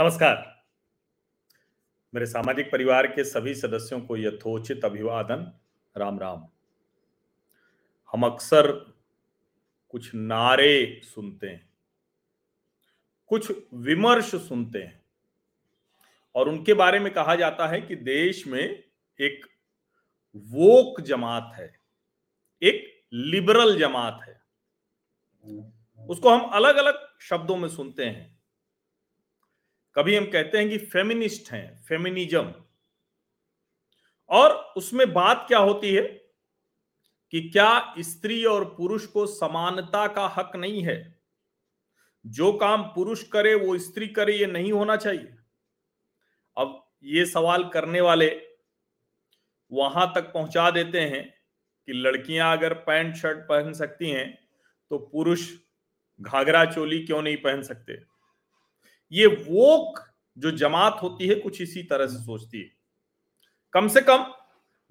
नमस्कार। मेरे सामाजिक परिवार के सभी सदस्यों को यथोचित अभिवादन। राम राम। हम अक्सर कुछ नारे सुनते हैं, कुछ विमर्श सुनते हैं, और उनके बारे में कहा जाता है कि देश में एक वोक जमात है, एक लिबरल जमात है। उसको हम अलग अलग शब्दों में सुनते हैं। कभी हम कहते हैं कि फेमिनिस्ट हैं फेमिनिज्म और उसमें बात क्या होती है? कि क्या स्त्री और पुरुष को समानता का हक नहीं है? जो काम पुरुष करे, वो स्त्री करे, ये नहीं होना चाहिए। अब ये सवाल करने वाले वहाँ तक पहुँचा देते हैं कि लड़कियाँ अगर पैंट शर्ट पहन सकती हैं तो पुरुष घाघरा चोली क्यों नहीं पहन सकते? ये वोक जो जमात होती है, कुछ इसी तरह से सोचती है। कम से कम,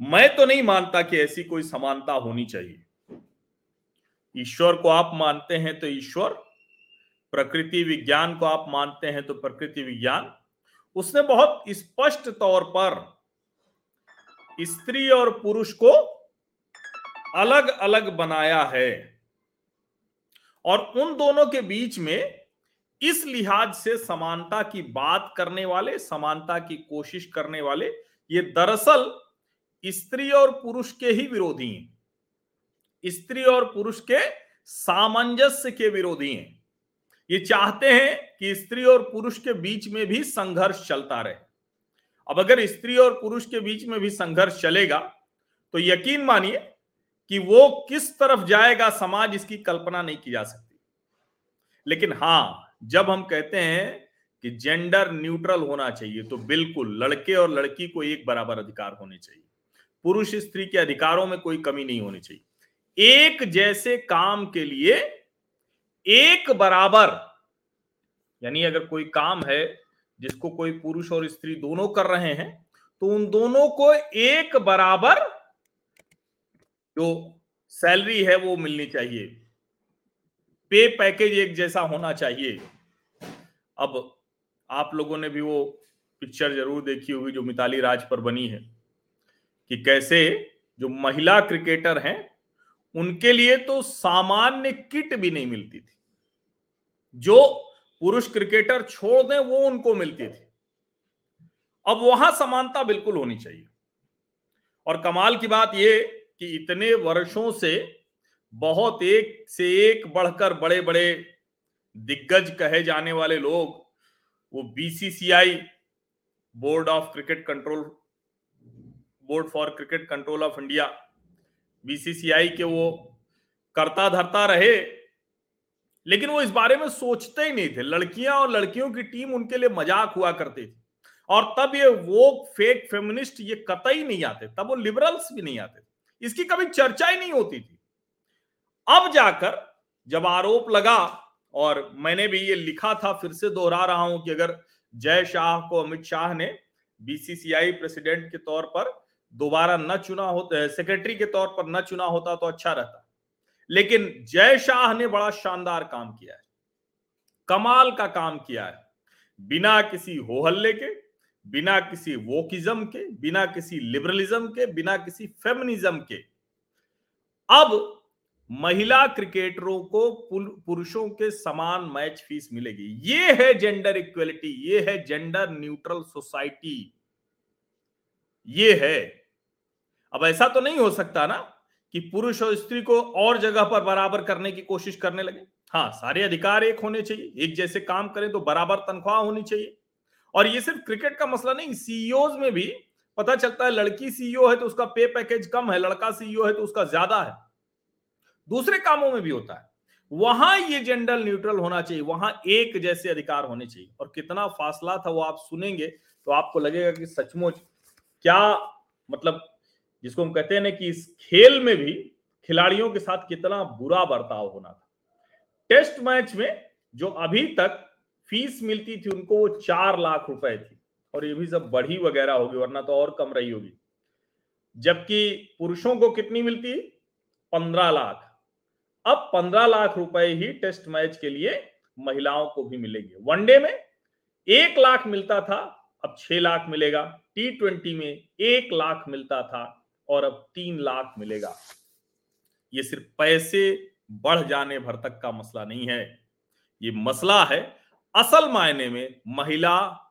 मैं तो नहीं मानता कि ऐसी कोई समानता होनी चाहिए। ईश्वर को आप मानते हैं तो ईश्वर, प्रकृति विज्ञान को आप मानते हैं तो प्रकृति विज्ञान। उसने बहुत स्पष्ट तौर पर स्त्री और पुरुष को अलग अलग बनाया है। और उन दोनों के बीच में इस लिहाज से समानता की बात करने वाले, समानता की कोशिश करने वाले, ये दरअसल स्त्री और पुरुष के ही विरोधी हैं। स्त्री और पुरुष के सामंजस्य के विरोधी हैं। ये चाहते हैं कि स्त्री और पुरुष के बीच में भी संघर्ष चलता रहे। अब अगर स्त्री और पुरुष के बीच में भी संघर्ष चलेगा तो यकीन मानिए कि वो किस तरफ़ जाएगा समाज, इसकी कल्पना नहीं की जा सकती। लेकिन हाँ जब हम कहते हैं कि जेंडर न्यूट्रल होना चाहिए तो बिल्कुल लड़के और लड़की को एक बराबर अधिकार होने चाहिए। पुरुष स्त्री के अधिकारों में कोई कमी नहीं होनी चाहिए। एक जैसे काम के लिए एक बराबर, यानी अगर कोई काम है जिसको कोई पुरुष और स्त्री दोनों कर रहे हैं तो उन दोनों को एक बराबर जो सैलरी है वो मिलनी चाहिए। पे पैकेज एक जैसा होना चाहिए। अब आप लोगों ने भी वो पिक्चर ज़रूर देखी होगी जो मिताली राज पर बनी है, कि कैसे जो महिला क्रिकेटर हैं, उनके लिए तो सामान्य किट भी नहीं मिलती थी। जो पुरुष क्रिकेटर छोड़ दें, वो उनको मिलती थी। अब वहाँ समानता बिल्कुल होनी चाहिए। और कमाल की बात ये कि इतने वर्षों से बहुत एक से एक बढ़कर बड़े बड़े दिग्गज कहे जाने वाले लोग, वो BCCI board of cricket control board for cricket control of India BCCI के वो करता धरता रहे, लेकिन वो इस बारे में सोचते ही नहीं थे। लड़कियाँ और लड़कियों की टीम उनके लिए मज़ाक हुआ करती थी। और तब ये वो फेक फेमिनिस्ट ये कतई नहीं आते, तब वो लिबरल्स भी नहीं आते इसकी कभी चर्चा ही नहीं होती थी। अब जाकर जब आरोप लगा, और मैंने भी ये लिखा था, फिर से दोहरा रहा हूँ कि अगर जय शाह को अमित शाह ने बीसीसीआई प्रेसिडेंट के तौर पर दोबारा न चुना होता सेक्रेटरी के तौर पर न चुना होता तो अच्छा रहता। लेकिन जय शाह ने बड़ा शानदार काम किया है। कमाल का काम किया है। बिना किसी हो हल्ले के, बिना किसी वोकिज्म के, बिना किसी लिबरलिज्म के, बिना किसी फेमिनिज्म के। अब महिला क्रिकेटरों को पुरुषों के समान मैच फ़ीस मिलेगी। ये है जेंडर इक्वलिटी ये है जेंडर न्यूट्रल सोसाइटी ये है। अब ऐसा तो नहीं हो सकता ना कि पुरुष और स्त्री को और जगह पर बराबर करने की कोशिश करने लगे। हाँ सारे अधिकार एक होने चाहिए। एक जैसे काम करें तो बराबर तनख्वाह होनी चाहिए। और ये सिर्फ़ क्रिकेट का मसला नहीं सीईओ में भी पता चलता है, लड़की सीईओ है तो उसका पे पैकेज कम है, लड़का सीईओ है तो उसका ज़्यादा है। दूसरे कामों में भी होता है। वहाँ ये जेंडर न्यूट्रल होना चाहिए, वहाँ एक जैसे अधिकार होने चाहिए। और कितना फासला था वो आप सुनेंगे तो आपको लगेगा कि सचमुच क्या मतलब जिसको हम कहते हैं ना कि इस खेल में भी खिलाड़ियों के साथ कितना बुरा बर्ताव होना था। टेस्ट मैच में जो अभी तक फ़ीस मिलती थी उनको वो चार लाख रुपए थी। और ये भी सब बढ़ी वगैरह होगी, वरना तो और कम रही होगी। जबकि पुरुषों को कितनी मिलती? पंद्रह लाख। अब पंद्रह लाख रुपए ही टेस्ट मैच के लिए महिलाओं को भी मिलेंगे। वनडे में एक लाख मिलता था, अब छह लाख मिलेगा। टी ट्वेंटी में एक लाख मिलता था और अब तीन लाख मिलेगा। ये सिर्फ़ पैसे बढ़ जाने भर तक का मसला नहीं है। ये मसला है असल मायने में महिला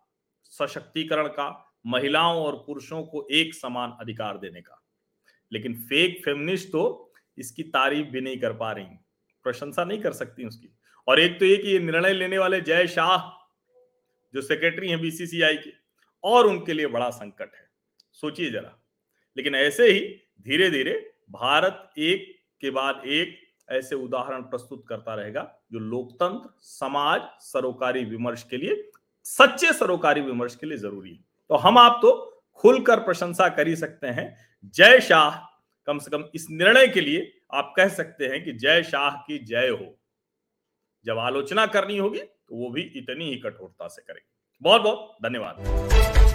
सशक्तिकरण का, महिलाओं और पुरुषों को एक समान अधिकार देने का। लेकिन फेक फेमिनिस्ट तो इसकी तारीफ़ भी नहीं कर पा रही, प्रशंसा नहीं कर सकती उसकी। और एक तो ये कि ये निर्णय लेने वाले जय शाह, जो सेक्रेटरी हैं बीसीसीआई के, और उनके लिए बड़ा संकट है। सोचिए जरा। लेकिन ऐसे ही धीरे धीरे भारत एक के बाद एक ऐसे उदाहरण प्रस्तुत करता रहेगा, जो लोकतंत्र, समाज, सरोकारी विमर्श के लिए, सच्चे सरोकारी विमर्श के लिए ज़रूरी है। तो हम आप तो खुलकर प्रशंसा कर ही सकते हैं, जय शाह कम से कम इस निर्णय के लिए आप कह सकते हैं कि जय शाह की जय हो। जब आलोचना करनी होगी तो वो भी इतनी ही कठोरता से करेंगे। बहुत बहुत धन्यवाद।